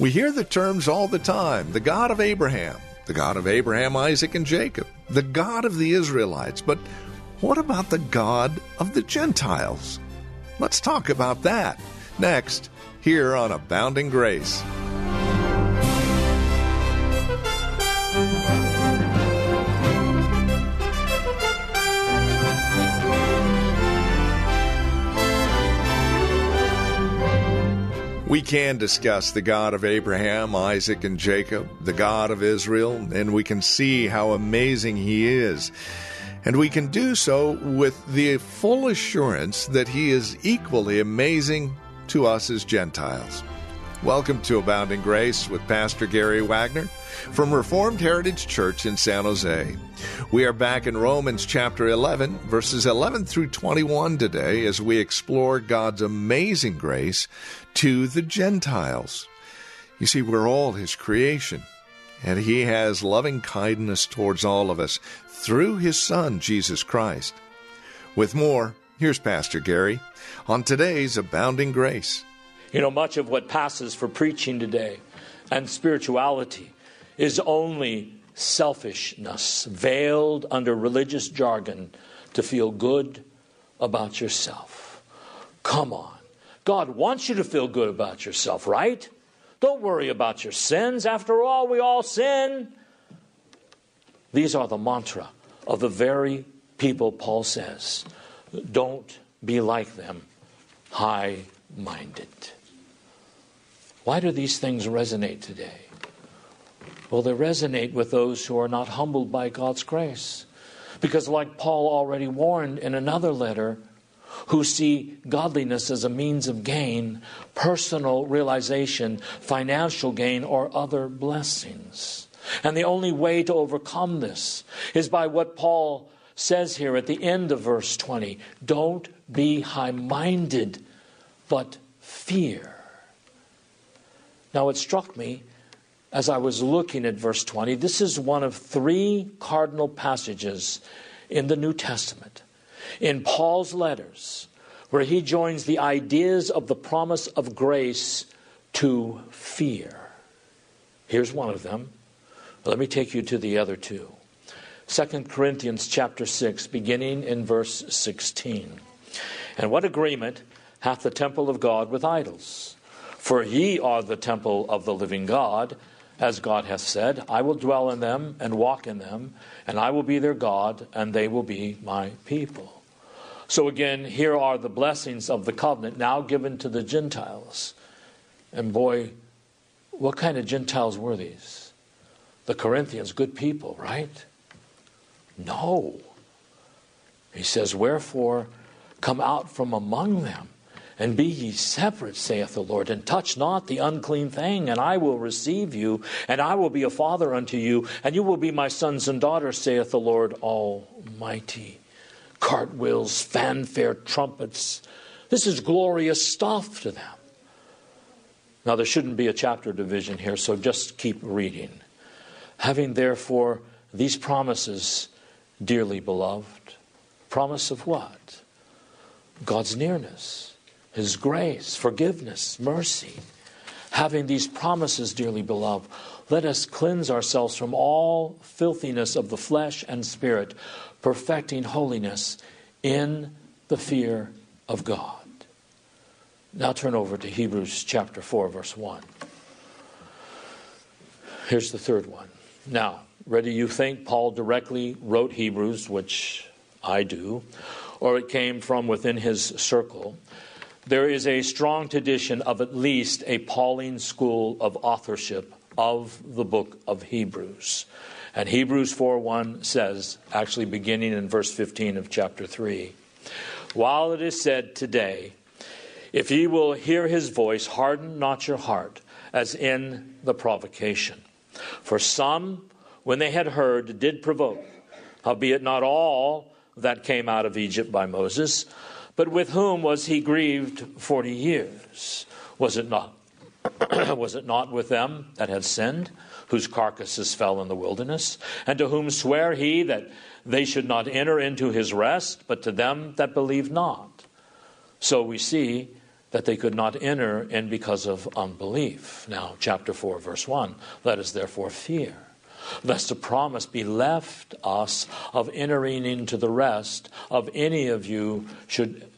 We hear the terms all the time the God of Abraham, the God of Abraham, Isaac, and Jacob, the God of the Israelites. But what about the God of the Gentiles? Let's talk about that next, here on Abounding Grace. We can discuss the God of Abraham, Isaac, and Jacob, the God of Israel, and we can see how amazing He is. And we can do so with the full assurance that He is equally amazing to us as Gentiles. Welcome to Abounding Grace with Pastor Gary Wagner from Reformed Heritage Church in San Jose. We are back in Romans chapter 11, verses 11 through 21 today as we explore God's amazing grace to the Gentiles. You see, we're all His creation, and He has loving kindness towards all of us through His Son, Jesus Christ. With more, here's Pastor Gary on today's Abounding Grace. You know, much of what passes for preaching today and spirituality is only selfishness veiled under religious jargon to feel good about yourself. Come on. God wants you to feel good about yourself, right? Don't worry about your sins. After all, we all sin. These are the mantra of the very people Paul says don't be like them, high minded. Why do these things resonate today? Well, they resonate with those who are not humbled by God's grace. Because, like Paul already warned in another letter, who see godliness as a means of gain, personal realization, financial gain, or other blessings. And the only way to overcome this is by what Paul says here at the end of verse 20 don't be high minded, but fear. Now, it struck me as I was looking at verse 20, this is one of three cardinal passages in the New Testament, in Paul's letters, where he joins the ideas of the promise of grace to fear. Here's one of them. Let me take you to the other two. 2 Corinthians chapter 6, beginning in verse 16. And what agreement hath the temple of God with idols? For ye are the temple of the living God as God hath said, I will dwell in them and walk in them, and I will be their God, and they will be my people. So again, here are the blessings of the covenant now given to the Gentiles. And boy, what kind of Gentiles were these? The Corinthians, good people, right? No. He says, Wherefore come out from among them and be ye separate, saith the Lord, and touch not the unclean thing, and I will receive you, and I will be a father unto you, and you will be my sons and daughters, saith the Lord Almighty. Cartwheels, fanfare, trumpets. This is glorious stuff to them. Now, there shouldn't be a chapter division here, so just keep reading. Having therefore these promises, dearly beloved, promise of what? God's nearness his grace, forgiveness, mercy. Having these promises, dearly beloved, let us cleanse ourselves from all filthiness of the flesh and spirit, perfecting holiness in the fear of God. Now turn over to Hebrews chapter 4, verse 1. Here's the third one. Now, whether you think Paul directly wrote Hebrews, which I do, or it came from within his circle, there is a strong tradition of at least a Pauline school of authorship of the book of Hebrews. And Hebrews 4:1 says, actually beginning in verse 15 of chapter 3, while it is said today, if ye will hear his voice, harden not your heart, as in the provocation. For some, when they had heard, did provoke, howbeit not all that came out of Egypt by Moses, but with whom was he grieved forty years? Was it not? was it not with them that had sinned, whose carcasses fell in the wilderness, and to whom sware he that they should not enter into his rest, but to them that believed not? So we see that they could not enter in because of unbelief. Now, chapter 4, verse 1 Let us therefore fear, lest a promise be left us of entering into the rest of any of you should.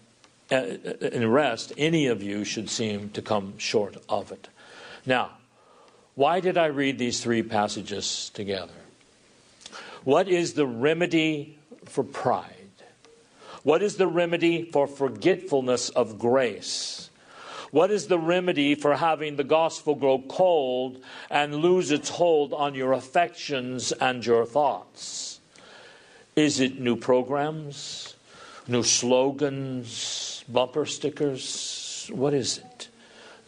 Uh, in rest, any of you should seem to come short of it. Now, why did I read these three passages together? What is the remedy for pride? What is the remedy for forgetfulness of grace? What is the remedy for having the gospel grow cold and lose its hold on your affections and your thoughts? Is it new programs, new slogans, bumper stickers? What is it?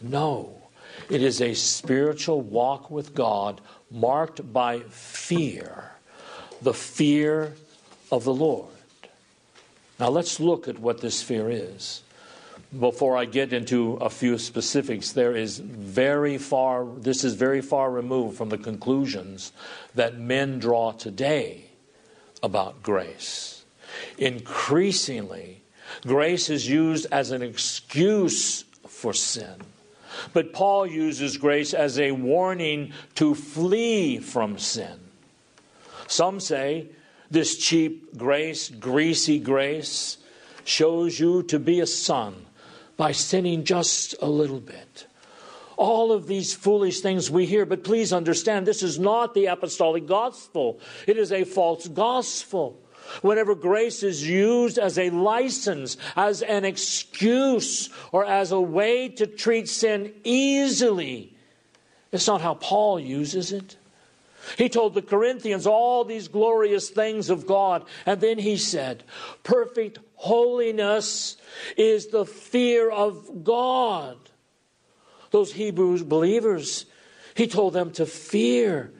No. It is a spiritual walk with God marked by fear, the fear of the Lord. Now let's look at what this fear is. Before I get into a few specifics, there is very far, this is very far removed from the conclusions that men draw today about grace. Increasingly, grace is used as an excuse for sin. But Paul uses grace as a warning to flee from sin. Some say this cheap grace, greasy grace, shows you to be a son by sinning just a little bit. All of these foolish things we hear, but please understand this is not the apostolic gospel. It is a false gospel. Whenever grace is used as a license, as an excuse, or as a way to treat sin easily, it's not how Paul uses it. He told the Corinthians all these glorious things of God, and then he said, Perfect holiness is the fear of God. Those Hebrew believers, he told them to fear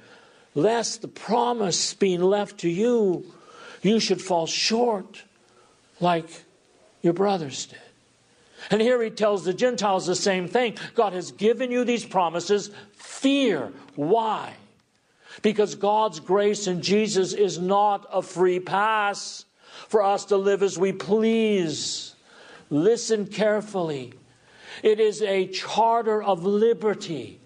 lest the promise being left to you you should fall short like your brothers did. And here he tells the Gentiles the same thing. God has given you these promises. Fear. Why? Because God's grace in Jesus is not a free pass for us to live as we please. Listen carefully. It is a charter of liberty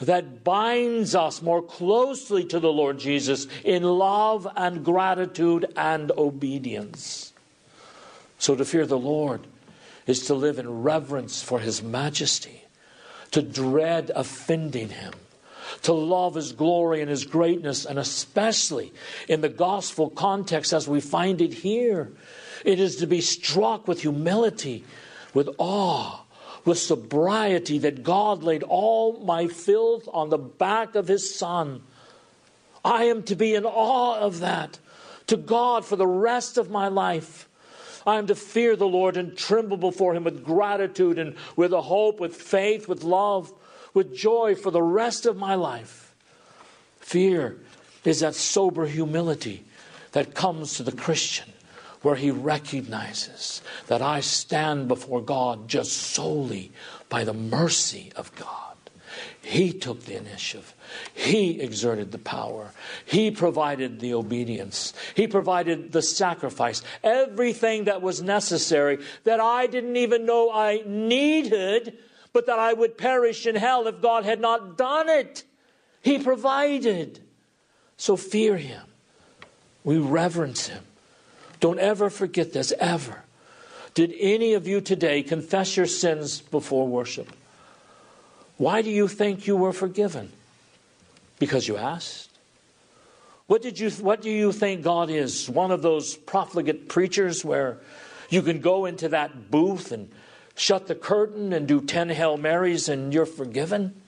that binds us more closely to the Lord Jesus in love and gratitude and obedience. So to fear the Lord is to live in reverence for his majesty, to dread offending him, to love his glory and his greatness, and especially in the gospel context as we find it here. It is to be struck with humility, with awe, with sobriety that God laid all my filth on the back of his son. I am to be in awe of that to God for the rest of my life. I am to fear the Lord and tremble before him with gratitude and with a hope, with faith, with love, with joy for the rest of my life. Fear is that sober humility that comes to the Christian where he recognizes that I stand before God just solely by the mercy of God. He took the initiative. He exerted the power. He provided the obedience. He provided the sacrifice. Everything that was necessary that I didn't even know I needed, but that I would perish in hell if God had not done it. He provided. So fear Him. We reverence Him. Don't ever forget this, ever. Did any of you today confess your sins before worship? Why do you think you were forgiven? Because you asked? What, did you, what do you think God is? One of those profligate preachers where you can go into that booth and shut the curtain and do 10 Hail Marys and you're forgiven?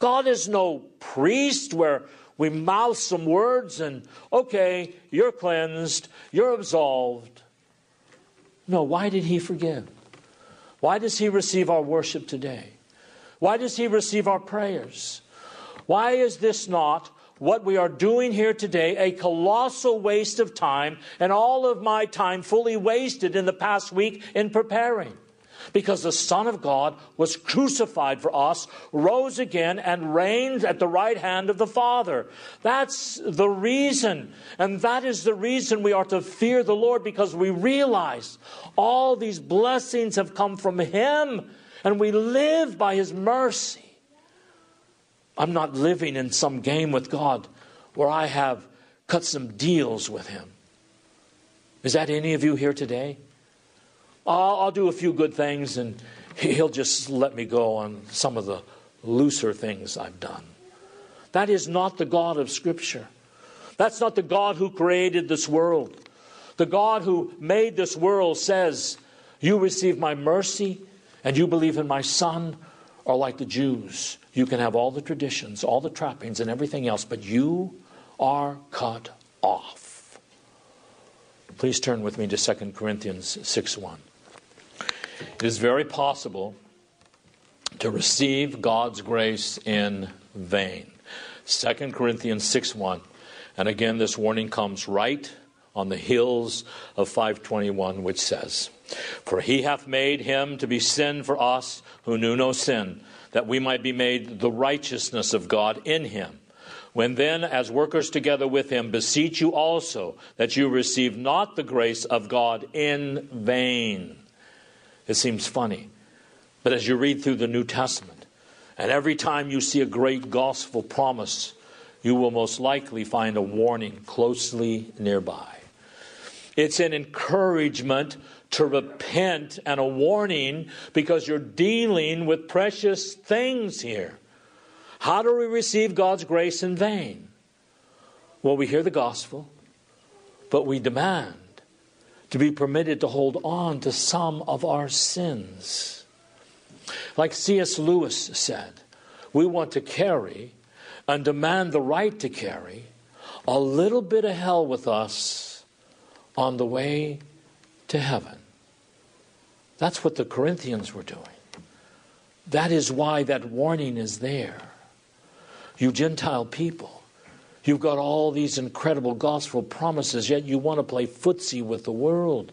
God is no priest where we mouth some words and, okay, you're cleansed, you're absolved. No, why did he forgive? Why does he receive our worship today? Why does He receive our prayers? Why is this not what we are doing here today a colossal waste of time and all of my time fully wasted in the past week in preparing? Because the Son of God was crucified for us, rose again, and reigns at the right hand of the Father. That's the reason. And that is the reason we are to fear the Lord because we realize all these blessings have come from Him and we live by His mercy. I'm not living in some game with God where I have cut some deals with Him. Is that any of you here today? I'll, I'll do a few good things and He'll just let me go on some of the looser things I've done. That is not the God of Scripture. That's not the God who created this world. The God who made this world says, You receive my mercy and you believe in my Son, or like the Jews. You can have all the traditions, all the trappings, and everything else, but you are cut off. Please turn with me to 2 Corinthians 6 1. It is very possible to receive God's grace in vain. 2 Corinthians 6 1. And again, this warning comes right on the hills of 521, which says, For he hath made him to be sin for us who knew no sin, that we might be made the righteousness of God in him. When then, as workers together with him, beseech you also that you receive not the grace of God in vain. It seems funny. But as you read through the New Testament, and every time you see a great gospel promise, you will most likely find a warning closely nearby. It's an encouragement to repent and a warning because you're dealing with precious things here. How do we receive God's grace in vain? Well, we hear the gospel, but we demand to be permitted to hold on to some of our sins. Like C.S. Lewis said, we want to carry and demand the right to carry a little bit of hell with us on the way to heaven. That's what the Corinthians were doing. That is why that warning is there. You Gentile people, You've got all these incredible gospel promises, yet you want to play footsie with the world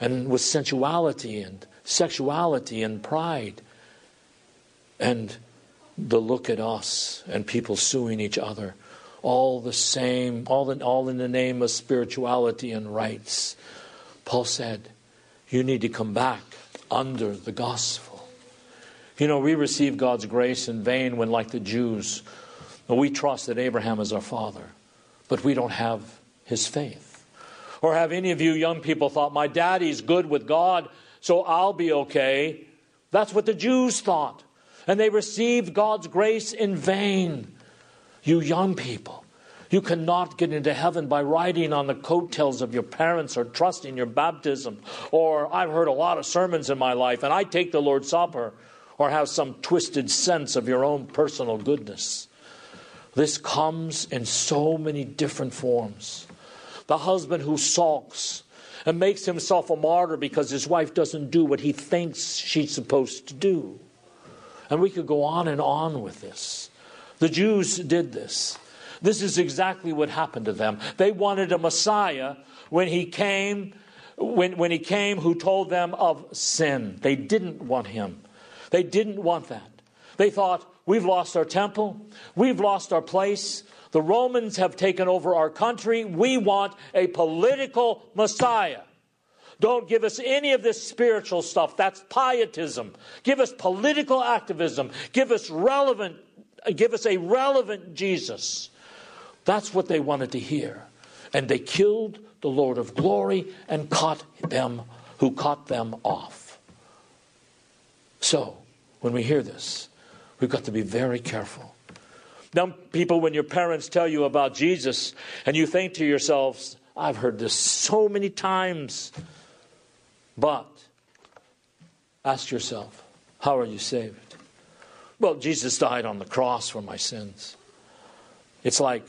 and with sensuality and sexuality and pride. And the look at us and people suing each other, all the same, all in, all in the name of spirituality and rights. Paul said, You need to come back under the gospel. You know, we receive God's grace in vain when, like the Jews, we trust that Abraham is our father, but we don't have his faith. Or have any of you young people thought, my daddy's good with God, so I'll be okay? That's what the Jews thought. And they received God's grace in vain. You young people, you cannot get into heaven by riding on the coattails of your parents or trusting your baptism. Or I've heard a lot of sermons in my life, and I take the Lord's Supper, or have some twisted sense of your own personal goodness. This comes in so many different forms. The husband who sulks and makes himself a martyr because his wife doesn't do what he thinks she's supposed to do. And we could go on and on with this. The Jews did this. This is exactly what happened to them. They wanted a Messiah when he came, when, when he came who told them of sin. They didn't want him. They didn't want that. They thought, We've lost our temple. We've lost our place. The Romans have taken over our country. We want a political Messiah. Don't give us any of this spiritual stuff. That's pietism. Give us political activism. Give us relevant, give us a relevant Jesus. That's what they wanted to hear. And they killed the Lord of glory and caught them who caught them off. So, when we hear this, We've got to be very careful. Now, people, when your parents tell you about Jesus and you think to yourselves, I've heard this so many times, but ask yourself, how are you saved? Well, Jesus died on the cross for my sins. It's like,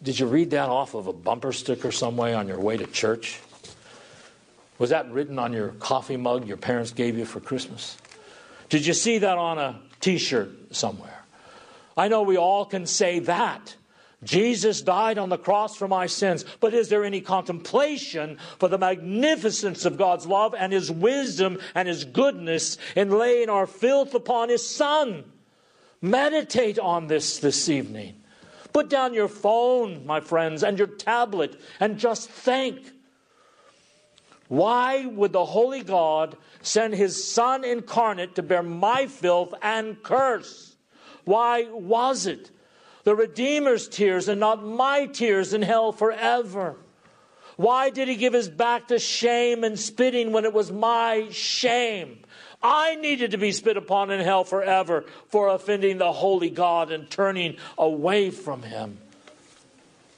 did you read that off of a bumper sticker some way on your way to church? Was that written on your coffee mug your parents gave you for Christmas? Did you see that on a t shirt somewhere. I know we all can say that. Jesus died on the cross for my sins, but is there any contemplation for the magnificence of God's love and His wisdom and His goodness in laying our filth upon His Son? Meditate on this this evening. Put down your phone, my friends, and your tablet, and just think. Why would the Holy God send His Son incarnate to bear my filth and curse? Why was it? The Redeemer's tears and not my tears in hell forever. Why did he give his back to shame and spitting when it was my shame? I needed to be spit upon in hell forever for offending the holy God and turning away from him.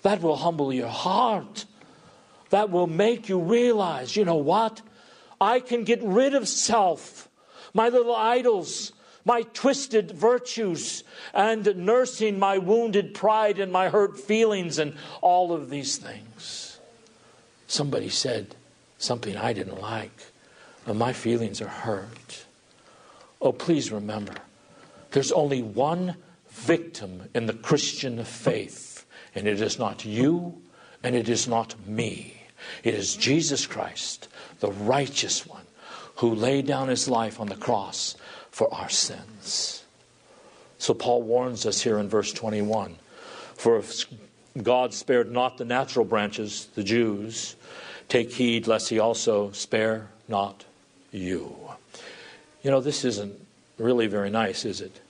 That will humble your heart. That will make you realize, you know what? I can get rid of self, my little idols, my twisted virtues, and nursing my wounded pride and my hurt feelings and all of these things. Somebody said something I didn't like, and my feelings are hurt. Oh, please remember, there's only one victim in the Christian faith, and it is not you, and it is not me. It is Jesus Christ, the righteous one, who laid down his life on the cross for our sins. So Paul warns us here in verse 21 For if God spared not the natural branches, the Jews, take heed lest he also spare not you. You know, this isn't really very nice, is it?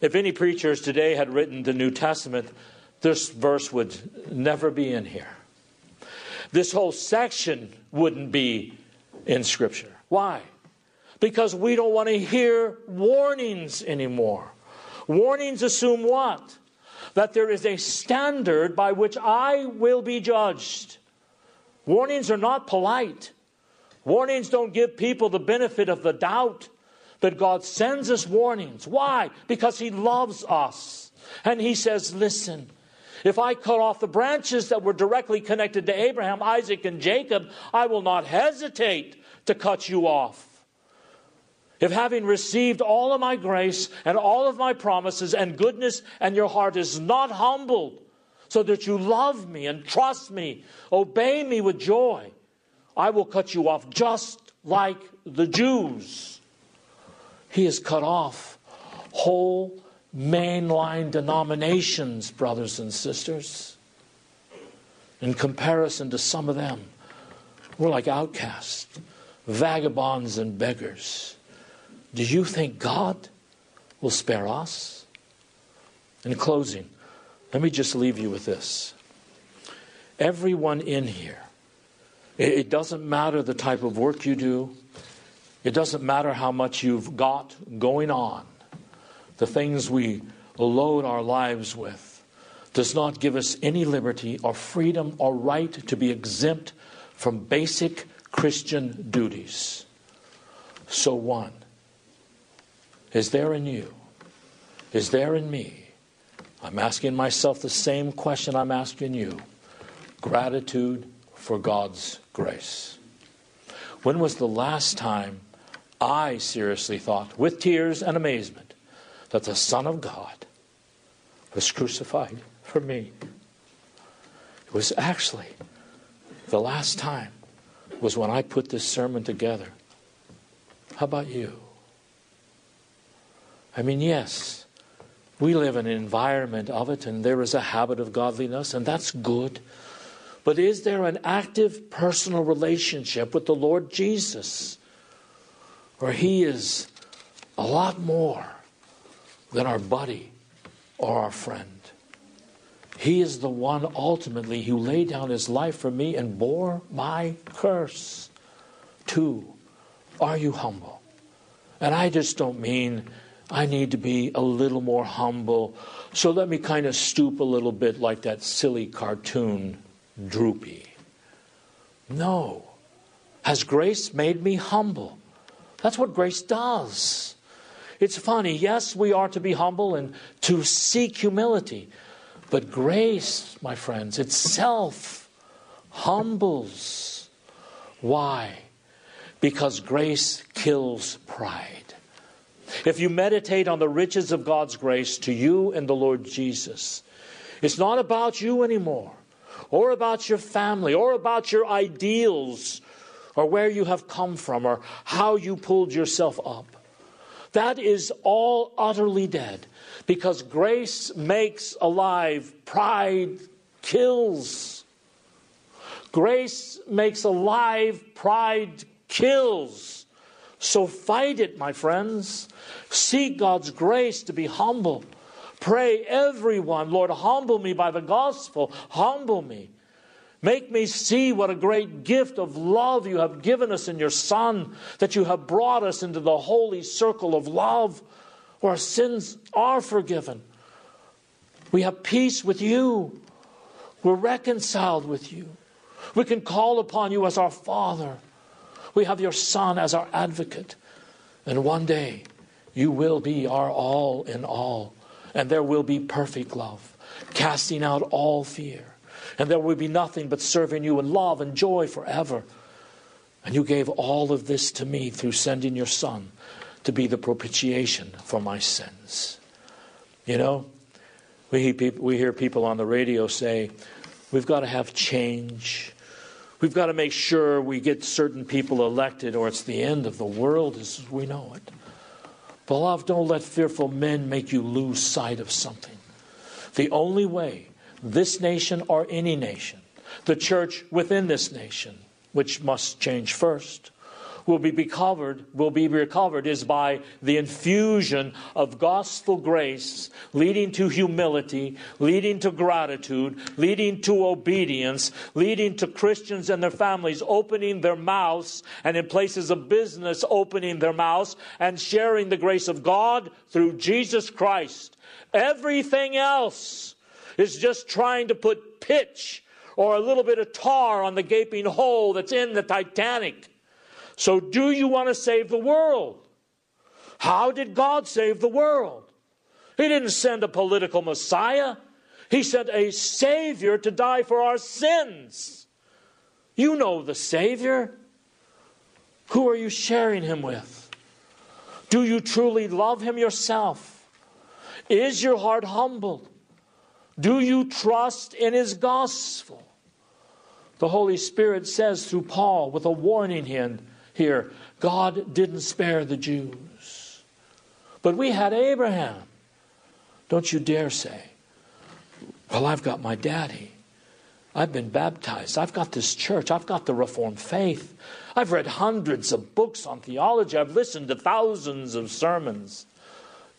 If any preachers today had written the New Testament, this verse would never be in here. This whole section wouldn't be in Scripture. Why? Because we don't want to hear warnings anymore. Warnings assume what? That there is a standard by which I will be judged. Warnings are not polite. Warnings don't give people the benefit of the doubt. But God sends us warnings. Why? Because He loves us. And He says, listen, if I cut off the branches that were directly connected to Abraham, Isaac, and Jacob, I will not hesitate to cut you off. If having received all of my grace and all of my promises and goodness, and your heart is not humbled, so that you love me and trust me, obey me with joy, I will cut you off just like the Jews. He has cut off whole mainline denominations, brothers and sisters. In comparison to some of them, we're like outcasts, vagabonds, and beggars. Do you think God will spare us? In closing, let me just leave you with this. Everyone in here, it doesn't matter the type of work you do, it doesn't matter how much you've got going on, the things we load our lives with does not give us any liberty or freedom or right to be exempt from basic Christian duties. So, one, is there in you? Is there in me? I'm asking myself the same question I'm asking you gratitude for God's grace. When was the last time I seriously thought, with tears and amazement, that the Son of God was crucified for me? It was actually the last time was when I put this sermon together. How about you? I mean, yes, we live in an environment of it, and there is a habit of godliness, and that's good. But is there an active personal relationship with the Lord Jesus? Where He is a lot more than our buddy or our friend. He is the one ultimately who laid down his life for me and bore my curse. Two, are you humble? And I just don't mean I need to be a little more humble. So let me kind of stoop a little bit like that silly cartoon, Droopy. No. Has grace made me humble? That's what grace does. It's funny. Yes, we are to be humble and to seek humility. But grace, my friends, itself humbles. Why? Because grace kills pride. if you meditate on the riches of God's grace to you in the Lord Jesus, it's not about you anymore, or about your family, or about your ideals, or where you have come from, or how you pulled yourself up. That is all utterly dead because grace makes alive, pride kills. Grace makes alive, pride kills. So fight it, my friends. Seek God's grace to be humble. Pray, everyone, Lord, humble me by the gospel. Humble me. Make me see what a great gift of love you have given us in your Son, that you have brought us into the holy circle of love where our sins are forgiven. We have peace with you. We're reconciled with you. We can call upon you as our Father. We have your Son as our advocate. And one day, you will be our all in all. And there will be perfect love, casting out all fear. And there will be nothing but serving you in love and joy forever. And you gave all of this to me through sending your Son to be the propitiation for my sins. You know, we we hear people on the radio say, we've got to have change. We've got to make sure we get certain people elected, or it's the end of the world as we know it. Beloved, don't let fearful men make you lose sight of something. The only way this nation or any nation, the church within this nation, which must change first, will be recovered will be recovered is by the infusion of gospel grace leading to humility leading to gratitude leading to obedience leading to Christians and their families opening their mouths and in places of business opening their mouths and sharing the grace of God through Jesus Christ. Everything else is just trying to put pitch or a little bit of tar on the gaping hole that's in the Titanic so, do you want to save the world? How did God save the world? He didn't send a political Messiah, He sent a Savior to die for our sins. You know the Savior. Who are you sharing Him with? Do you truly love Him yourself? Is your heart humbled? Do you trust in His gospel? The Holy Spirit says through Paul with a warning hand here. God didn't spare the Jews. But we had Abraham. Don't you dare say, Well, I've got my daddy. I've been baptized. I've got this church. I've got the Reformed faith. I've read hundreds of books on theology. I've listened to thousands of sermons.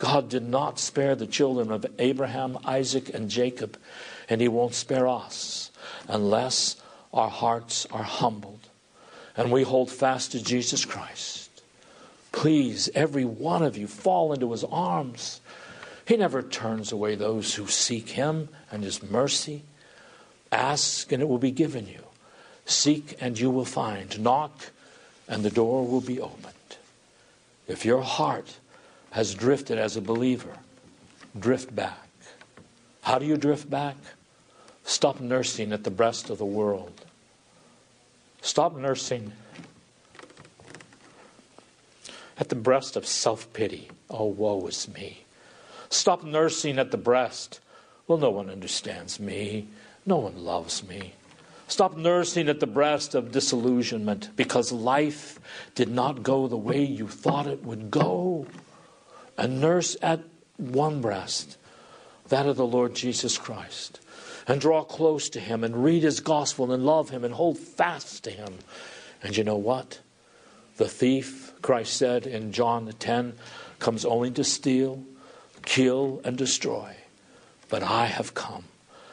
God did not spare the children of Abraham, Isaac, and Jacob, and He won't spare us unless our hearts are humbled and we hold fast to Jesus Christ. Please, every one of you, fall into his arms. He never turns away those who seek him and his mercy. Ask, and it will be given you. Seek, and you will find. Knock, and the door will be opened. If your heart has drifted as a believer, drift back. How do you drift back? Stop nursing at the breast of the world. Stop nursing at the breast of self pity. Oh, woe is me. Stop nursing at the breast. Well, no one understands me. No one loves me. Stop nursing at the breast of disillusionment because life did not go the way you thought it would go. And nurse at one breast, that of the Lord Jesus Christ and draw close to Him and read His gospel and love Him and hold fast to Him. And you know what? The thief, Christ said in John 10, comes only to steal, kill, and destroy. But I have come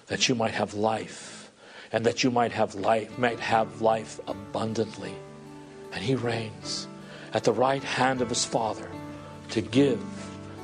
that you might have life, and that you might have life, might have life abundantly. And He reigns at the right hand of His Father to give